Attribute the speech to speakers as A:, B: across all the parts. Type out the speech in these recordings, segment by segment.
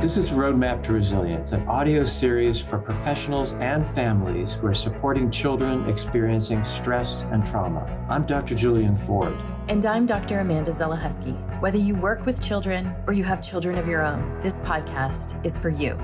A: This is Roadmap to Resilience, an audio series for professionals and families who are supporting children experiencing stress and trauma. I'm Dr. Julian Ford.
B: And I'm Dr. Amanda Zelechoski. Whether you work with children or you have children of your own, this podcast is for you.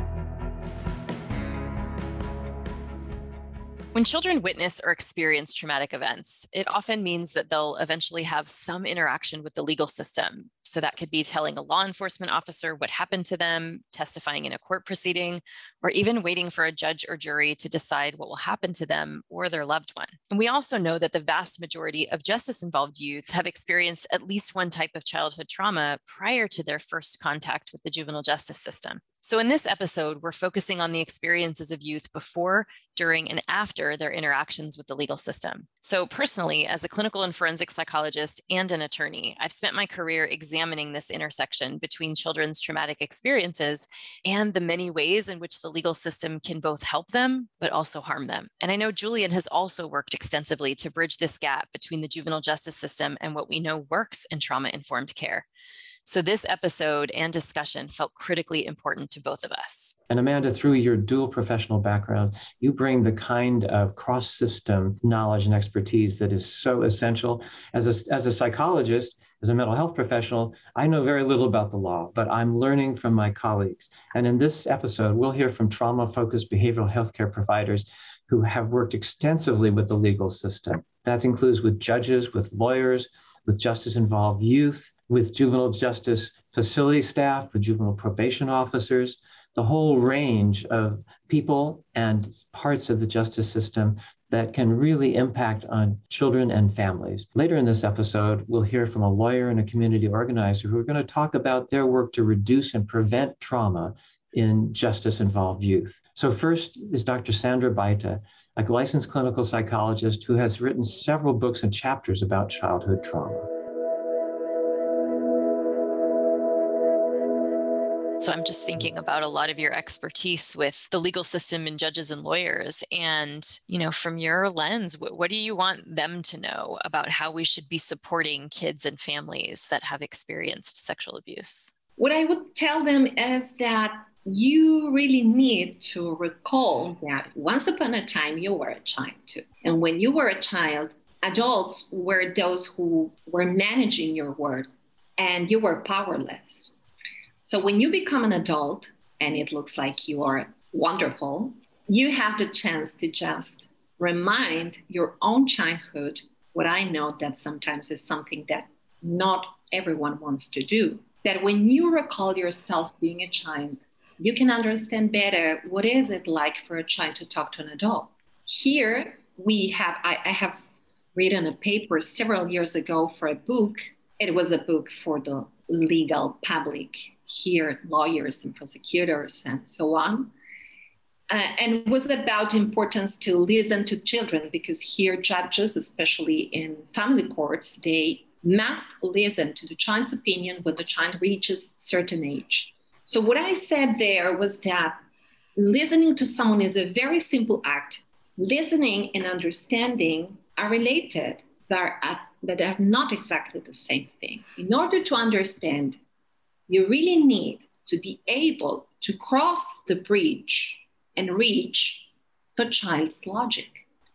C: When children witness or experience traumatic events, it often means that they'll eventually have some interaction with the legal system. So that could be telling a law enforcement officer what happened to them, testifying in a court proceeding, or even waiting for a judge or jury to decide what will happen to them or their loved one. And we also know that the vast majority of justice involved youth have experienced at least one type of childhood trauma prior to their first contact with the juvenile justice system. So, in this episode, we're focusing on the experiences of youth before, during, and after their interactions with the legal system. So, personally, as a clinical and forensic psychologist and an attorney, I've spent my career examining this intersection between children's traumatic experiences and the many ways in which the legal system can both help them, but also harm them. And I know Julian has also worked extensively to bridge this gap between the juvenile justice system and what we know works in trauma informed care. So, this episode and discussion felt critically important to both of us.
A: And Amanda, through your dual professional background, you bring the kind of cross system knowledge and expertise that is so essential. As a, as a psychologist, as a mental health professional, I know very little about the law, but I'm learning from my colleagues. And in this episode, we'll hear from trauma focused behavioral healthcare providers who have worked extensively with the legal system. That includes with judges, with lawyers, with justice involved youth, with juvenile justice facility staff, with juvenile probation officers, the whole range of people and parts of the justice system that can really impact on children and families. Later in this episode, we'll hear from a lawyer and a community organizer who are going to talk about their work to reduce and prevent trauma in justice involved youth. So, first is Dr. Sandra Baita, a licensed clinical psychologist who has written several books and chapters about childhood trauma.
C: So I'm just thinking about a lot of your expertise with the legal system and judges and lawyers. And, you know, from your lens, what, what, do you want them to know about how we should be supporting kids and families that have experienced sexual abuse?
D: What I would tell them is that you really need to recall that once upon a time you were a child too. And when you were a child, adults were those who were managing your world and you were powerless so when you become an adult and it looks like you are wonderful, you have the chance to just remind your own childhood what I know that sometimes is something that not everyone wants to do. That when you recall yourself being a child, you can understand better what is it like for a child to talk to an adult. Here we have I, I have written a paper several years ago for a book. It was a book for the legal public here lawyers and prosecutors and so on. Uh, and was about importance to listen to children because here judges, especially in family courts, they must listen to the child's opinion when the child reaches certain age. So what I said there was that listening to someone is a very simple act. Listening and understanding are related, but are, but are not exactly the same thing. In order to understand you really need to be able to cross the bridge and reach the child's logic.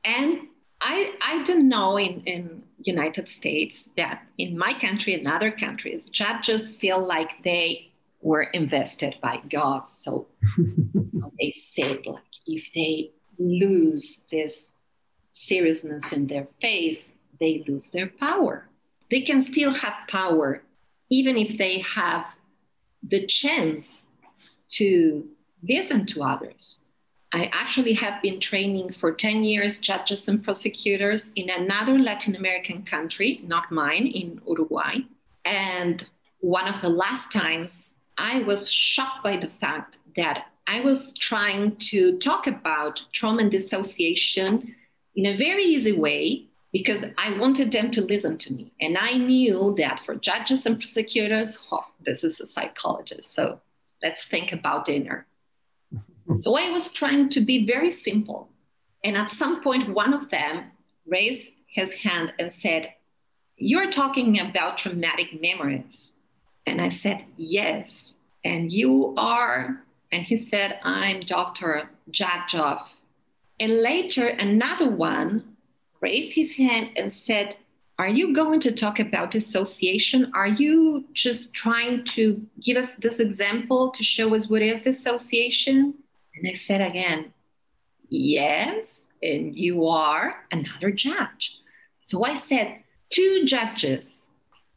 D: And I, I don't know in, in United States that in my country and other countries, judges feel like they were invested by God. So they said like if they lose this seriousness in their face, they lose their power. They can still have power even if they have the chance to listen to others. I actually have been training for 10 years judges and prosecutors in another Latin American country, not mine, in Uruguay. And one of the last times I was shocked by the fact that I was trying to talk about trauma and dissociation in a very easy way because I wanted them to listen to me. And I knew that for judges and prosecutors, oh, this is a psychologist. So let's think about dinner. Mm-hmm. so I was trying to be very simple. And at some point, one of them raised his hand and said, You're talking about traumatic memories. And I said, Yes. And you are, and he said, I'm Dr. Jadjov. And later, another one raised his hand and said, Are you going to talk about dissociation? Are you just trying to give us this example to show us what is dissociation? And I said again, Yes, and you are another judge. So I said, Two judges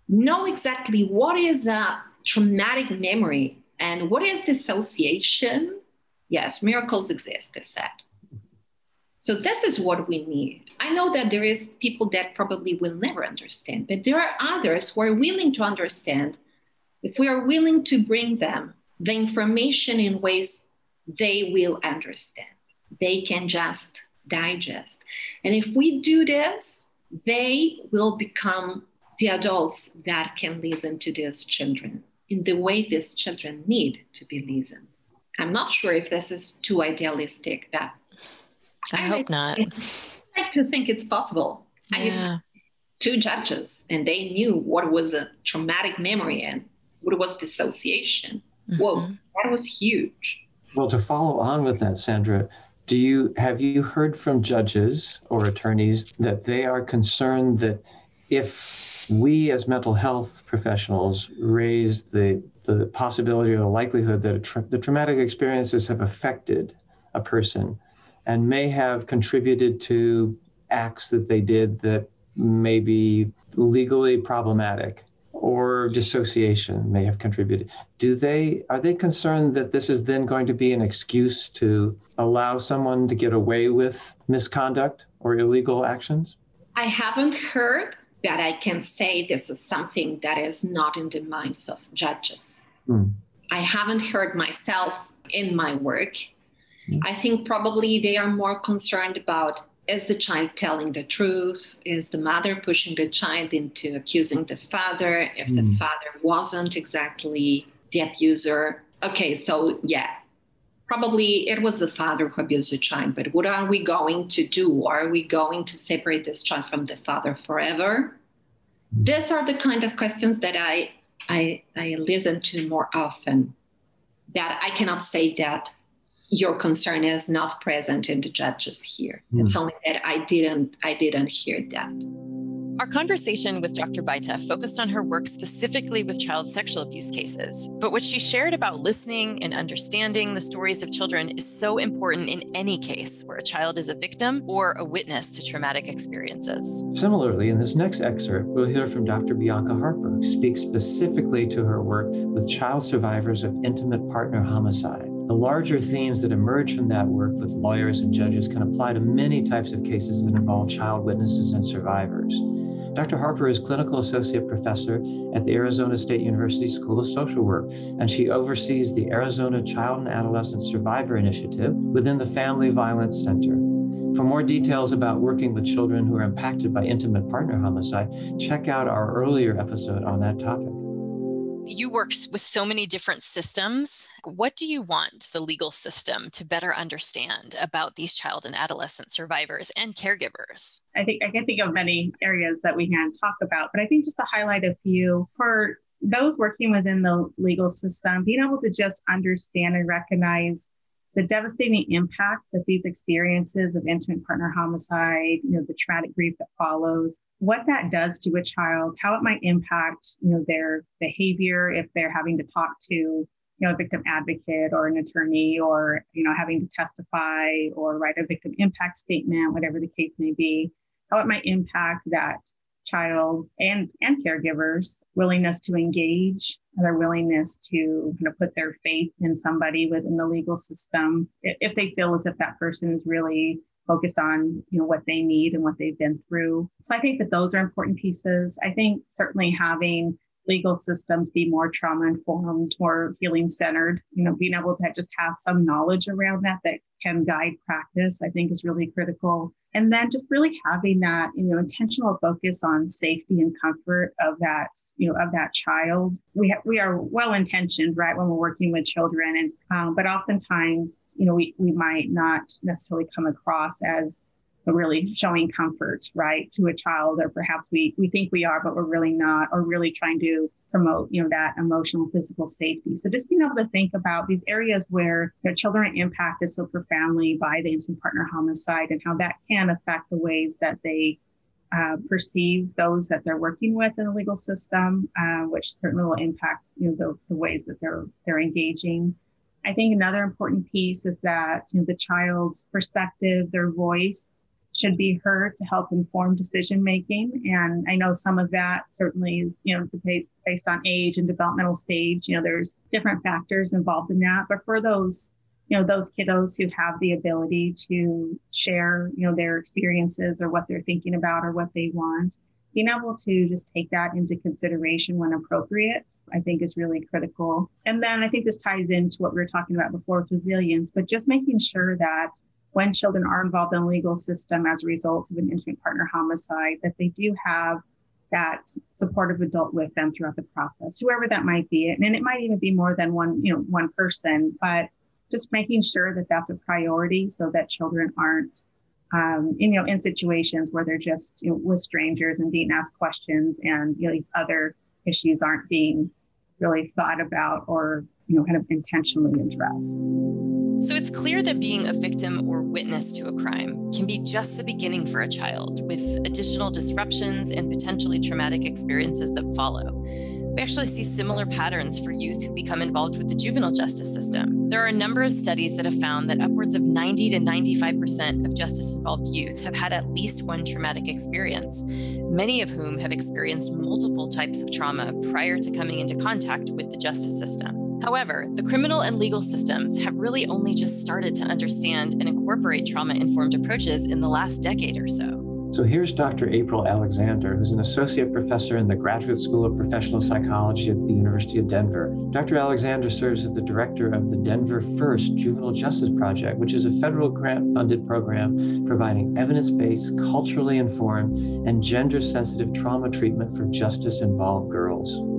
D: know exactly what is a traumatic memory and what is dissociation. Yes, miracles exist, I said. So this is what we need. I know that there is people that probably will never understand, but there are others who are willing to understand if we are willing to bring them the information in ways they will understand. They can just digest. And if we do this, they will become the adults that can listen to these children in the way these children need to be listened. I'm not sure if this is too idealistic, but
C: I, I hope not.
D: I like to think it's possible. Yeah. two judges, and they knew what was a traumatic memory and what was dissociation. Mm-hmm. Whoa, that was huge.
A: Well, to follow on with that, Sandra, do you have you heard from judges or attorneys that they are concerned that if we as mental health professionals raise the the possibility or the likelihood that tra- the traumatic experiences have affected a person and may have contributed to acts that they did that may be legally problematic or dissociation may have contributed. Do they are they concerned that this is then going to be an excuse to allow someone to get away with misconduct or illegal actions?
D: I haven't heard but i can say this is something that is not in the minds of judges. Hmm. i haven't heard myself in my work I think probably they are more concerned about is the child telling the truth? Is the mother pushing the child into accusing the father if mm. the hmm. father wasn't exactly the abuser? Okay, so yeah, probably it was the father who abused the child, but what are we going to do? Are we going to separate this child from the father forever? Mm. These are the kind of questions that I, I, I listen to more often. That I cannot say that your concern is not present in the judges here. Mm. It's only that I didn't I didn't hear that.
C: Our conversation with Dr. Baita focused on her work specifically with child sexual abuse cases. But what she shared about listening and understanding the stories of children is so important in any case where a child is a victim or a witness to traumatic experiences.
A: Similarly, in this next excerpt, we'll hear from Dr. Bianca Harper, who speaks specifically to her work with child survivors of intimate partner homicide. The larger themes that emerge from that work with lawyers and judges can apply to many types of cases that involve child witnesses and survivors. Dr. Harper is clinical associate professor at the Arizona State University School of Social Work, and she oversees the Arizona Child and Adolescent Survivor Initiative within the Family Violence Center. For more details about working with children who are impacted by intimate partner homicide, check out our earlier episode on that topic
C: you work with so many different systems. What do you want the legal system to better understand about these child and adolescent survivors and caregivers?
E: I think I can think of many areas that we can talk about, but I think just to highlight a few for those working within the legal system, being able to just understand and recognize the devastating impact that these experiences of intimate partner homicide, you know, the traumatic grief that follows, what that does to a child, how it might impact, you know, their behavior if they're having to talk to, you know, a victim advocate or an attorney or, you know, having to testify or write a victim impact statement, whatever the case may be, how it might impact that child and and caregivers willingness to engage their willingness to kind of put their faith in somebody within the legal system if they feel as if that person is really focused on you know what they need and what they've been through. So i think that those are important pieces. I think certainly having legal systems be more trauma informed or healing centered you know being able to just have some knowledge around that that can guide practice i think is really critical and then just really having that you know intentional focus on safety and comfort of that you know of that child. We ha- we are well intentioned right when we're working with children. And um, but oftentimes you know we, we might not necessarily come across as really showing comfort, right, to a child, or perhaps we we think we are, but we're really not, or really trying to promote, you know, that emotional, physical safety. So just being able to think about these areas where the children are impacted so profoundly by the intimate partner homicide and how that can affect the ways that they uh, perceive those that they're working with in the legal system, uh, which certainly will impact you know the, the ways that they're they're engaging. I think another important piece is that you know, the child's perspective, their voice, should be heard to help inform decision making. And I know some of that certainly is, you know, based on age and developmental stage. You know, there's different factors involved in that. But for those, you know, those kiddos who have the ability to share, you know, their experiences or what they're thinking about or what they want, being able to just take that into consideration when appropriate, I think is really critical. And then I think this ties into what we were talking about before resilience, but just making sure that when children are involved in the legal system as a result of an intimate partner homicide, that they do have that supportive adult with them throughout the process, whoever that might be. And it might even be more than one, you know, one person, but just making sure that that's a priority so that children aren't, um, you know, in situations where they're just you know, with strangers and being asked questions and you know, these other issues aren't being really thought about or, you know, kind of intentionally addressed.
C: So it's clear that being a victim or witness to a crime can be just the beginning for a child, with additional disruptions and potentially traumatic experiences that follow. We actually see similar patterns for youth who become involved with the juvenile justice system. There are a number of studies that have found that upwards of 90 to 95% of justice involved youth have had at least one traumatic experience, many of whom have experienced multiple types of trauma prior to coming into contact with the justice system. However, the criminal and legal systems have really only just started to understand and incorporate trauma informed approaches in the last decade or so.
A: So here's Dr. April Alexander, who's an associate professor in the Graduate School of Professional Psychology at the University of Denver. Dr. Alexander serves as the director of the Denver First Juvenile Justice Project, which is a federal grant funded program providing evidence based, culturally informed, and gender sensitive trauma treatment for justice involved girls.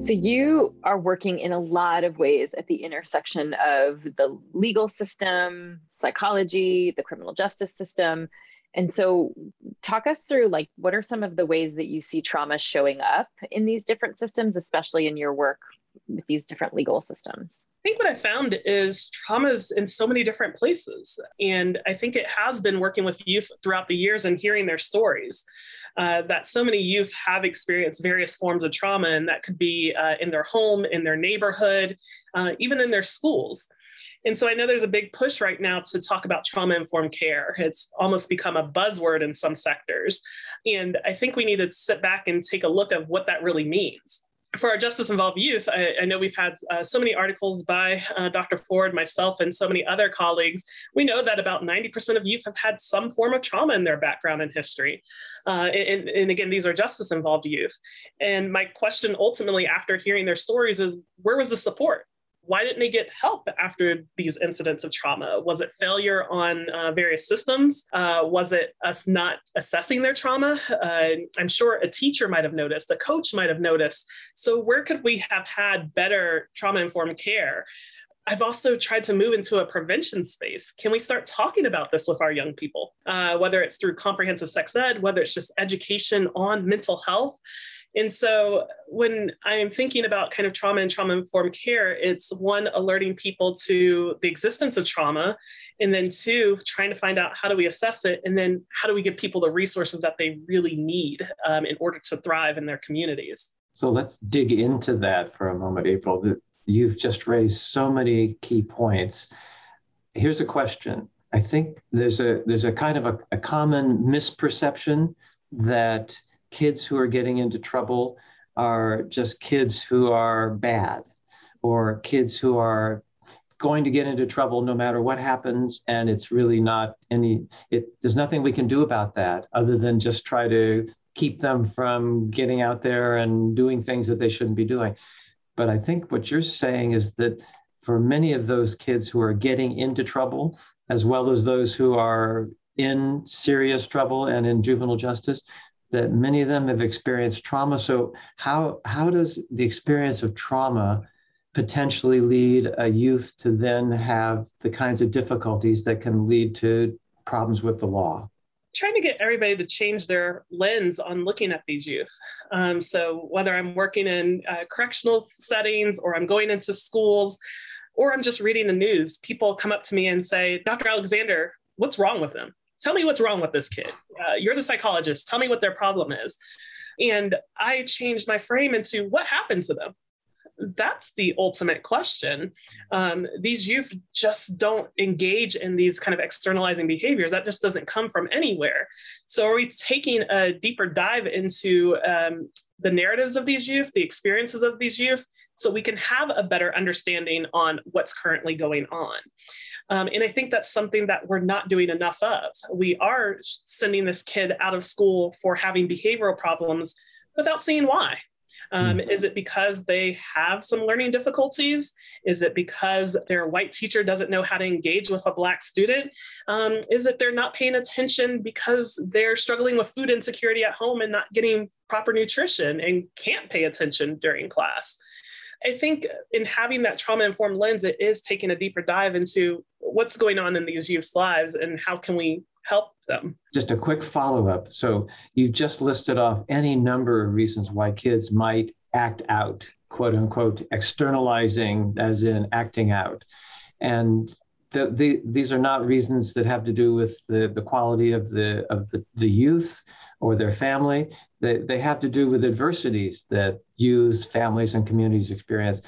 B: So you are working in a lot of ways at the intersection of the legal system, psychology, the criminal justice system. And so talk us through like what are some of the ways that you see trauma showing up in these different systems, especially in your work with these different legal systems?
F: I think what I found is trauma is in so many different places. And I think it has been working with youth throughout the years and hearing their stories. Uh, that so many youth have experienced various forms of trauma, and that could be uh, in their home, in their neighborhood, uh, even in their schools. And so I know there's a big push right now to talk about trauma informed care. It's almost become a buzzword in some sectors. And I think we need to sit back and take a look at what that really means for our justice involved youth, I, I know we've had uh, so many articles by uh, Dr. Ford, myself, and so many other colleagues. We know that about 90% of youth have had some form of trauma in their background and history. Uh, and, and again, these are justice involved youth. And my question ultimately, after hearing their stories, is where was the support? Why didn't they get help after these incidents of trauma? Was it failure on uh, various systems? Uh, was it us not assessing their trauma? Uh, I'm sure a teacher might have noticed, a coach might have noticed. So, where could we have had better trauma informed care? I've also tried to move into a prevention space. Can we start talking about this with our young people? Uh, whether it's through comprehensive sex ed, whether it's just education on mental health. And so when I'm thinking about kind of trauma and trauma informed care, it's one, alerting people to the existence of trauma, and then two, trying to find out how do we assess it, and then how do we give people the resources that they really need um, in order to thrive in their communities.
A: So let's dig into that for a moment, April. You've just raised so many key points. Here's a question. I think there's a there's a kind of a, a common misperception that kids who are getting into trouble are just kids who are bad or kids who are going to get into trouble no matter what happens. And it's really not any it there's nothing we can do about that other than just try to keep them from getting out there and doing things that they shouldn't be doing. But i think what you're saying is that for many of those kids who are getting into trouble as well as those who are in serious trouble and in juvenile justice that many of them have experienced trauma. So how how does the experience of trauma potentially lead a youth to then have the kinds of difficulties that can lead to problems with the law?
F: trying to get everybody to change their lens on looking at these youth. Um, so whether I'm working in uh, correctional settings or I'm going into schools or I'm just reading the news, people come up to me and say, Dr. Alexander, what's wrong with them? Tell me what's wrong with this kid. Uh, you're the psychologist. Tell me what their problem is. And I changed my frame into what happened to them that's the ultimate question. Um, these youth just don't engage in these kind of externalizing behaviors. That just doesn't come from anywhere. So, are we taking a deeper dive into um, the narratives of these youth, the experiences of these youth, so we can have a better understanding on what's currently going on? Um, and I think that's something that we're not doing enough of. We are sending this kid out of school for having behavioral problems without seeing why. Um, mm-hmm. Is it because they have some learning difficulties? Is it because their white teacher doesn't know how to engage with a Black student? Um, is it they're not paying attention because they're struggling with food insecurity at home and not getting proper nutrition and can't pay attention during class? I think in having that trauma informed lens, it is taking a deeper dive into what's going on in these youth's lives and how can we help them.
A: Just a quick follow up. So you've just listed off any number of reasons why kids might act out, quote unquote, externalizing, as in acting out. And the, the, these are not reasons that have to do with the, the quality of the of the, the youth or their family. They, they have to do with adversities that youth, families, and communities experience.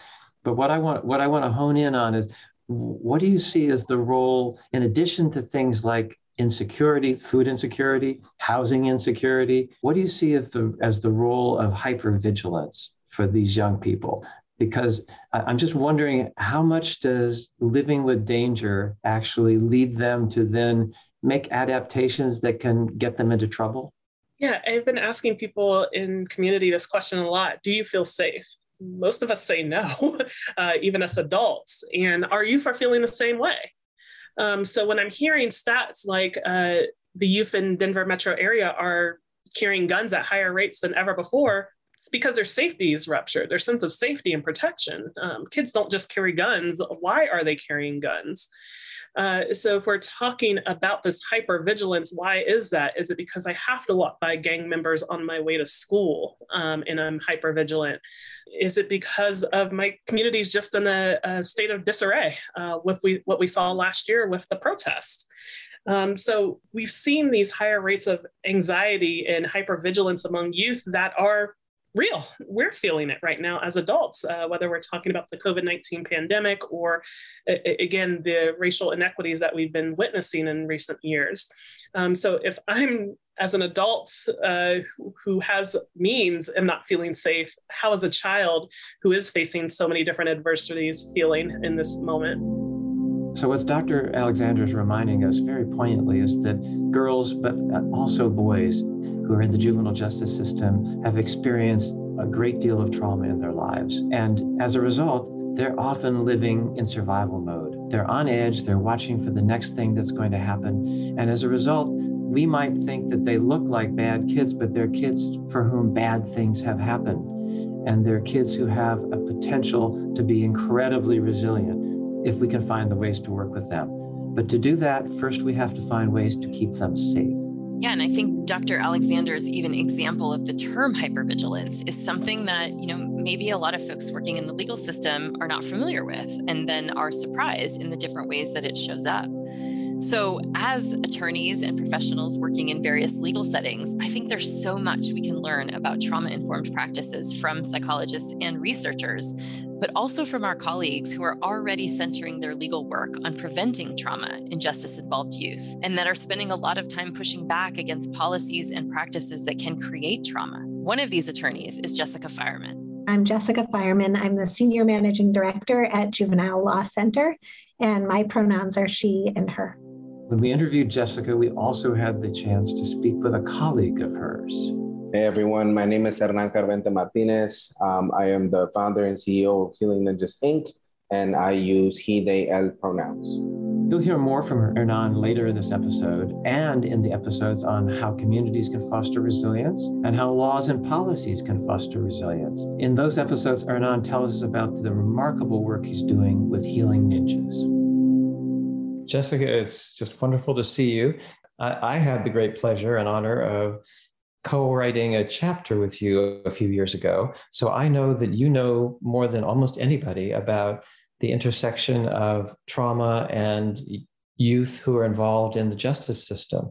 A: But what I want what I want to hone in on is what do you see as the role, in addition to things like insecurity, food insecurity, housing insecurity. What do you see as the, as the role of hypervigilance for these young people? Because I'm just wondering how much does living with danger actually lead them to then make adaptations that can get them into trouble?
F: Yeah, I've been asking people in community this question a lot. Do you feel safe? Most of us say no, uh, even as adults. And our youth are feeling the same way. Um, so when I'm hearing stats like uh, the youth in Denver metro area are carrying guns at higher rates than ever before, it's because their safety is ruptured, their sense of safety and protection. Um, kids don't just carry guns. Why are they carrying guns? Uh, so if we're talking about this hypervigilance, why is that? Is it because I have to walk by gang members on my way to school um, and I'm hypervigilant? Is it because of my community's just in a, a state of disarray uh, with we, what we saw last year with the protest? Um, so we've seen these higher rates of anxiety and hypervigilance among youth that are real. We're feeling it right now as adults, uh, whether we're talking about the COVID 19 pandemic or, again, the racial inequities that we've been witnessing in recent years. Um, so if I'm as an adult uh, who has means am not feeling safe, how is a child who is facing so many different adversities feeling in this moment?
A: So, what Dr. Alexander is reminding us very poignantly is that girls, but also boys, who are in the juvenile justice system have experienced a great deal of trauma in their lives. And as a result, they're often living in survival mode. They're on edge, they're watching for the next thing that's going to happen. And as a result, we might think that they look like bad kids, but they're kids for whom bad things have happened. And they're kids who have a potential to be incredibly resilient if we can find the ways to work with them. But to do that, first we have to find ways to keep them safe.
C: Yeah, and I think Dr. Alexander's even example of the term hypervigilance is something that, you know, maybe a lot of folks working in the legal system are not familiar with and then are surprised in the different ways that it shows up. So, as attorneys and professionals working in various legal settings, I think there's so much we can learn about trauma informed practices from psychologists and researchers but also from our colleagues who are already centering their legal work on preventing trauma in justice involved youth and that are spending a lot of time pushing back against policies and practices that can create trauma. One of these attorneys is Jessica Feierman.
G: I'm Jessica Feierman. I'm the Senior Managing Director at Juvenile Law Center, and my pronouns are she and her.
A: When we interviewed Jessica, we also had the chance to speak with a colleague of hers,
H: Hey everyone, my name is Hernan Carvente Martinez. Um, I am the founder and CEO of Healing Ninjas Inc., and I use he, they, el pronouns.
A: You'll hear more from Hernan later in this episode and in the episodes on how communities can foster resilience and how laws and policies can foster resilience. In those episodes, Hernan tells us about the remarkable work he's doing with Healing Ninjas.
I: Jessica, it's just wonderful to see you.
A: I, I had the great pleasure and honor of co-writing a chapter with you a few years ago. So I know that you know more than almost anybody about the intersection of trauma and youth who are involved in the justice system.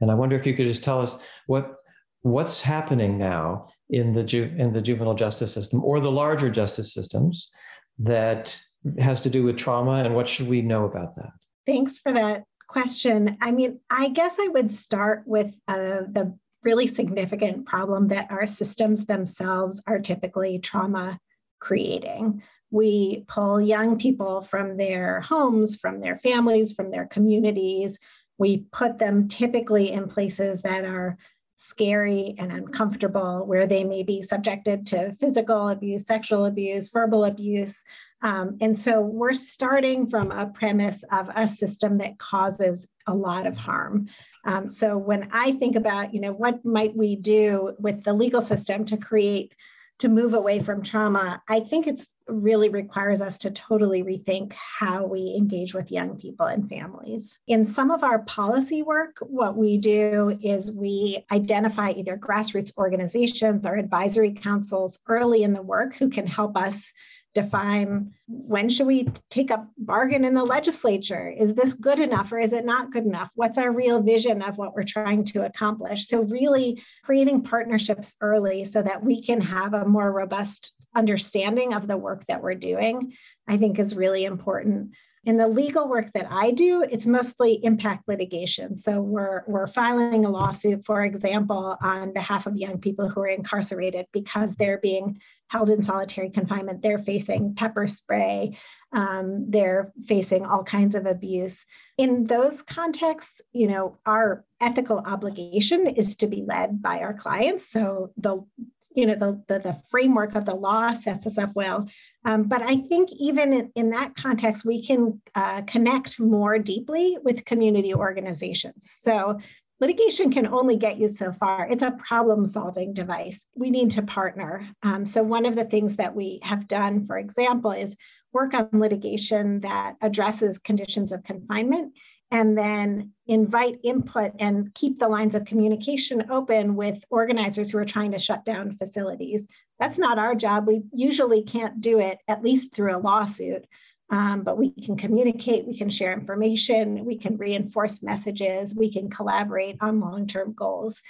A: And I wonder if you could just tell us what what's happening now in the ju- in the juvenile justice system or the larger justice systems that has to do with trauma and what should we know about that?
G: Thanks for that question. I mean, I guess I would start with uh, the really significant problem that our systems themselves are typically trauma creating. We pull young people from their homes, from their families, from their communities. We put them typically in places that are scary and uncomfortable, where they may be subjected to physical abuse, sexual abuse, verbal abuse. Um, and so we're starting from a premise of a system that causes a lot of harm. Um, so when I think about, you know, what might we do with the legal system to create to move away from trauma, I think it's really requires us to totally rethink how we engage with young people and families. In some of our policy work, what we do is we identify either grassroots organizations or advisory councils early in the work who can help us define when should we take a bargain in the legislature? Is this good enough or is it not good enough? What's our real vision of what we're trying to accomplish? So really creating partnerships early so that we can have a more robust understanding of the work that we're doing i think is really important in the legal work that I do, it's mostly impact litigation. So we're, we're filing a lawsuit, for example, on behalf of young people who are incarcerated because they're being held in solitary confinement. They're facing pepper spray, um, they're facing all kinds of abuse. In those contexts, you know, our ethical obligation is to be led by our clients. So the you know the, the, the framework of the law sets us up well. Um, but i think even in, in that context we can uh, connect more deeply with community organizations. So litigation can only get you so far. It's a problem solving device. We need to partner. Um, so one of the things that we have done for example is work on litigation that addresses conditions of confinement and then invite input and keep the lines of communication open with organizers who are trying to shut down facilities. That's not our job. We usually can't do it, at least through a lawsuit. Um, but we can communicate, we can share information, we can reinforce messages, we can collaborate on long term goals.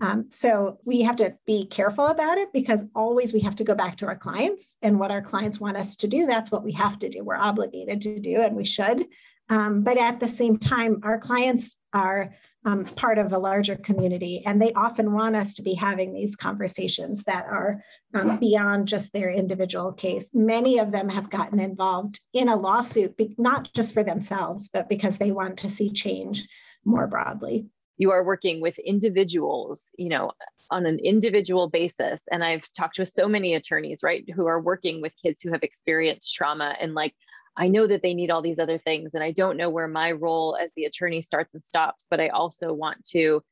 G: Um, so we have to be careful about it because always we have to go back to our clients and what our clients want us to do. That's what we have to do. We're obligated to do, and we should. Um, but at the same time, our clients are um, part of a larger community, and they often want us to be having these conversations that are um, beyond just their individual case. Many of them have gotten involved in a lawsuit, not just for themselves, but because they want to see change more broadly.
B: You are working with individuals, you know, on an individual basis. And I've talked with so many attorneys, right, who are working with kids who have experienced trauma and like, I know that they need all these other things, and I don't know where my role as the attorney starts and stops, but I also want to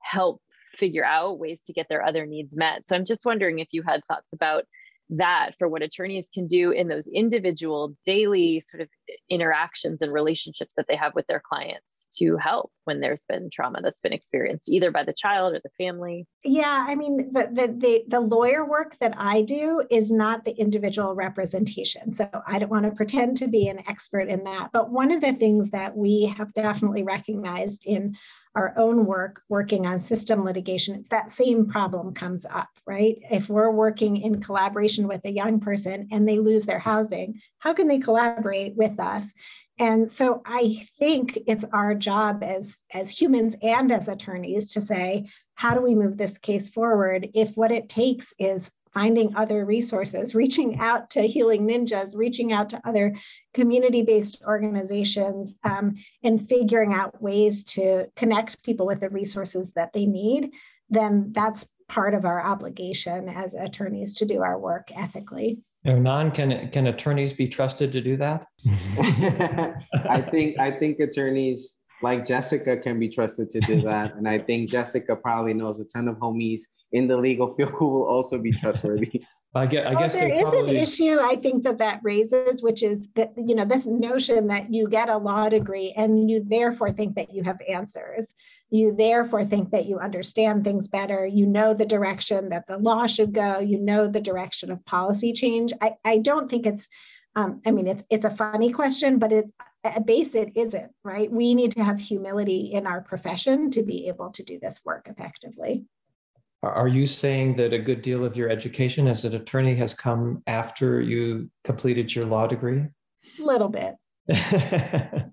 B: help figure out ways to get their other needs met. So I'm just wondering if you had thoughts about that for what attorneys can do in those individual daily sort of interactions and relationships that they have with their clients to help when there's been trauma that's been experienced either by the child or the family.
G: Yeah i mean the the the, the lawyer work that i do is not the individual representation. So i don't want to pretend to be an expert in that. But one of the things that we have definitely recognized in our own work working on system litigation, it's that same problem comes up, right? If we're working in collaboration with a young person and they lose their housing, how can they collaborate with us? And so I think it's our job as, as humans and as attorneys to say, how do we move this case forward if what it takes is finding other resources, reaching out to Healing Ninjas, reaching out to other community based organizations, um, and figuring out ways to connect people with the resources that they need, then that's part of our obligation as attorneys to do our work ethically.
A: Hernan, can can attorneys be trusted to do that?
H: I think I think attorneys like Jessica can be trusted to do that, and I think Jessica probably knows a ton of homies in the legal field who will also be trustworthy.
A: I guess, I
G: well,
A: guess
G: there is
A: probably...
G: an issue I think that that raises, which is that you know this notion that you get a law degree and you therefore think that you have answers. You therefore think that you understand things better. You know the direction that the law should go. You know the direction of policy change. I, I don't think it's, um, I mean, it's it's a funny question, but it at base it isn't, right? We need to have humility in our profession to be able to do this work effectively.
A: Are you saying that a good deal of your education as an attorney has come after you completed your law degree?
G: A little bit.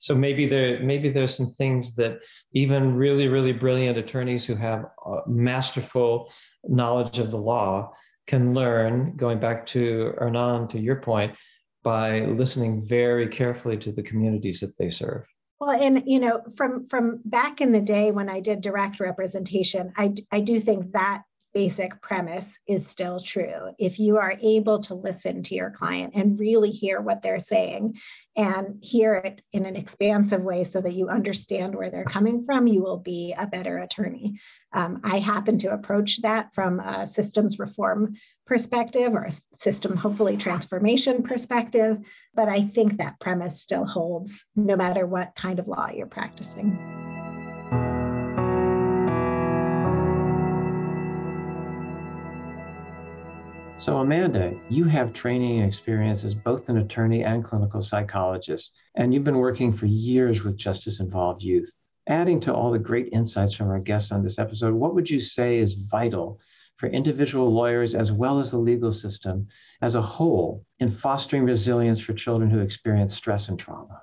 A: so maybe there maybe there's some things that even really really brilliant attorneys who have masterful knowledge of the law can learn going back to Hernan to your point by listening very carefully to the communities that they serve
G: well and you know from from back in the day when i did direct representation i i do think that basic premise is still true. If you are able to listen to your client and really hear what they're saying and hear it in an expansive way so that you understand where they're coming from, you will be a better attorney. Um, I happen to approach that from a systems reform perspective or a system, hopefully, transformation perspective. But I think that premise still holds no matter what kind of law you're practicing.
A: So, Amanda, you have training and experience as both an attorney and clinical psychologist, and you've been working for years with justice involved youth. Adding to all the great insights from our guests on this episode, what would you say is vital for individual lawyers as well as the legal system as a whole in fostering resilience for children who experience stress and trauma?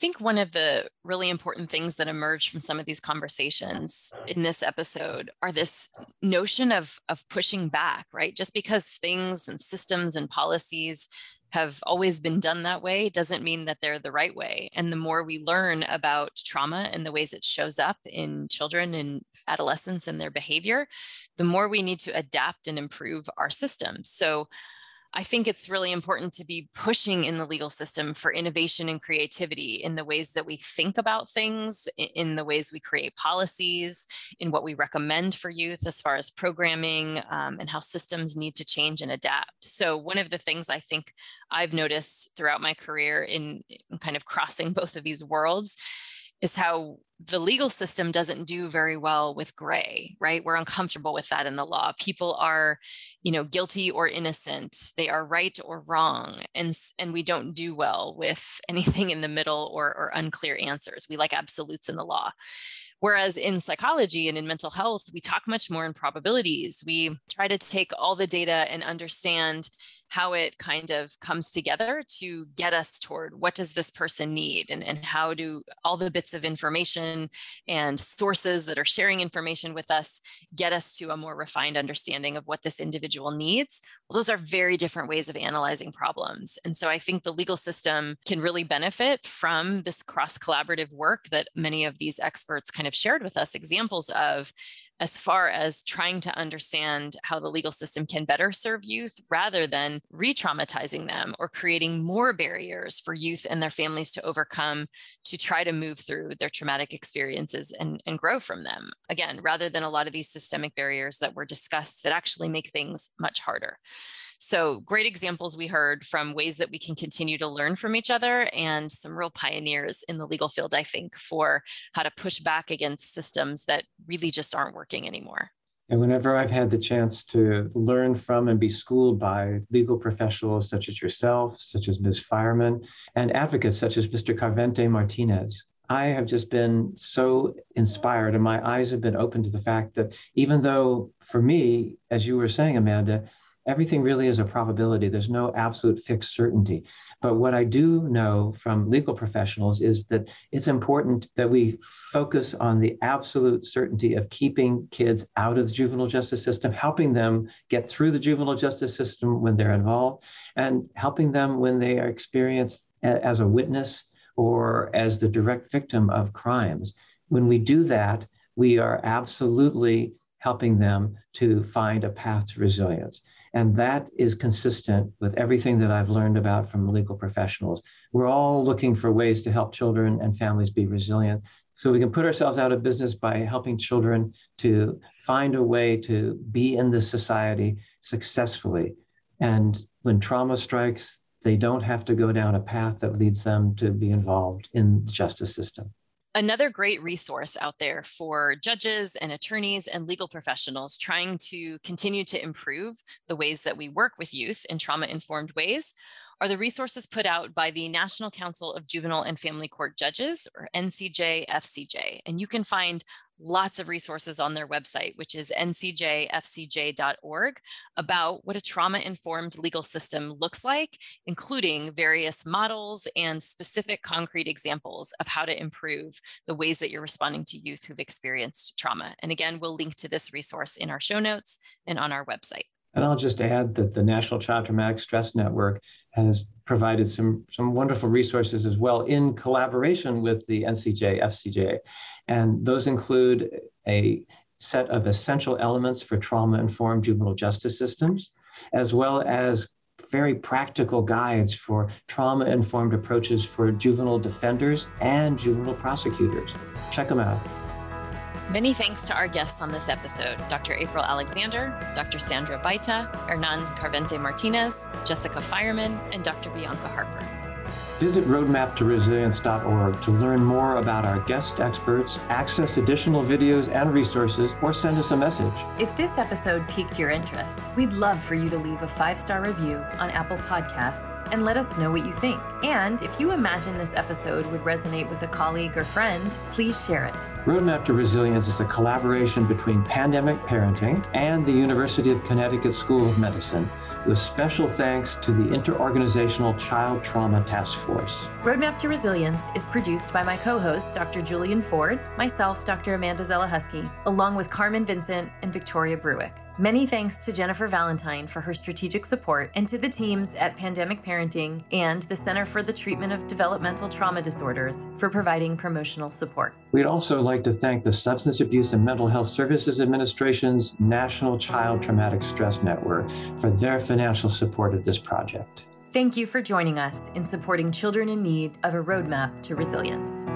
C: Think one of the really important things that emerged from some of these conversations in this episode are this notion of, of pushing back, right? Just because things and systems and policies have always been done that way doesn't mean that they're the right way. And the more we learn about trauma and the ways it shows up in children and adolescents and their behavior, the more we need to adapt and improve our systems. So I think it's really important to be pushing in the legal system for innovation and creativity in the ways that we think about things, in the ways we create policies, in what we recommend for youth as far as programming um, and how systems need to change and adapt. So, one of the things I think I've noticed throughout my career in, in kind of crossing both of these worlds is how the legal system doesn't do very well with gray right? We're uncomfortable with that in the law. People are you know guilty or innocent. They are right or wrong and and we don't do well with anything in the middle or, or unclear answers. We like absolutes in the law. Whereas in psychology and in mental health, we talk much more in probabilities. We try to take all the data and understand how it kind of comes together to get us toward what does this person need and, and how do all the bits of information and sources that are sharing information with us get us to a more refined understanding of what this individual needs? Well those are very different ways of analyzing problems. And so i think the legal system can really benefit from this cross collaborative work that many of these experts kind of shared with us examples of as far as trying to understand how the legal system can better serve youth rather than re traumatizing them or creating more barriers for youth and their families to overcome to try to move through their traumatic experiences and, and grow from them. Again, rather than a lot of these systemic barriers that were discussed that actually make things much harder. So, great examples we heard from ways that we can continue to learn from each other and some real pioneers in the legal field, I think, for how to push back against systems that really just aren't working anymore.
A: And whenever I've had the chance to learn from and be schooled by legal professionals such as yourself, such as Ms. Feierman, and advocates such as Mr. Carvente Martinez, I have just been so inspired and my eyes have been open to the fact that even though for me, as you were saying, Amanda, everything really is a probability. There's no absolute fixed certainty. But what I do know from legal professionals is that it's important that we focus on the absolute certainty of keeping kids out of the juvenile justice system, helping them get through the juvenile justice system when they're involved, and helping them when they are experienced as a witness or as the direct victim of crimes. When we do that, we are absolutely helping them to find a path to resilience. And that is consistent with everything that I've learned about from legal professionals. We're all looking for ways to help children and families be resilient. So we can put ourselves out of business by helping children to find a way to be in this society successfully. And when trauma strikes, they don't have to go down a path that leads them to be involved in the justice system.
C: Another great resource out there for judges and attorneys and legal professionals trying to continue to improve the ways that we work with youth in trauma informed ways are the resources put out by the National Council of Juvenile and Family Court Judges, or NCJ FCJ. And you can find lots of resources on their website, which is ncjfcj.org, about what a trauma informed legal system looks like, including various models and specific concrete examples of how to improve the ways that you're responding to youth who've experienced trauma. And again, we'll link to this resource in our show notes and on our website.
A: And I'll just add that the National Child Traumatic Stress Network has provided some, some wonderful resources as well in collaboration with the NCJ, FCJ. And those include a set of essential elements for trauma informed juvenile justice systems, as well as very practical guides for trauma informed approaches for juvenile defenders and juvenile prosecutors. Check them out.
C: Many thanks to our guests on this episode Dr. April Alexander, Dr. Sandra Baita, Hernan Carvente Martinez, Jessica Feierman, and Dr. Bianca Harper.
A: Visit roadmaptoresilience.org to learn more about our guest experts, access additional videos and resources, or send us a message.
I: If this episode piqued your interest, we'd love for you to leave a five star review on Apple Podcasts and let us know what you think. And if you imagine this episode would resonate with a colleague or friend, please share it.
A: Roadmap to Resilience is a collaboration between Pandemic Parenting and the University of Connecticut School of Medicine with special thanks to the Interorganizational Child Trauma Task Force.
I: Roadmap to Resilience is produced by my co host, Dr. Julian Ford, myself, Dr. Amanda Zelechoski, along with Carmen Vincent and Victoria Bruick. Many thanks to Jennifer Valentine for her strategic support and to the teams at Pandemic Parenting and the Center for the Treatment of Developmental Trauma Disorders for providing promotional support.
A: We'd also like to thank the Substance Abuse and Mental Health Services Administration's National Child Traumatic Stress Network for their financial support of this project.
I: Thank you for joining us in supporting children in need of a roadmap to resilience.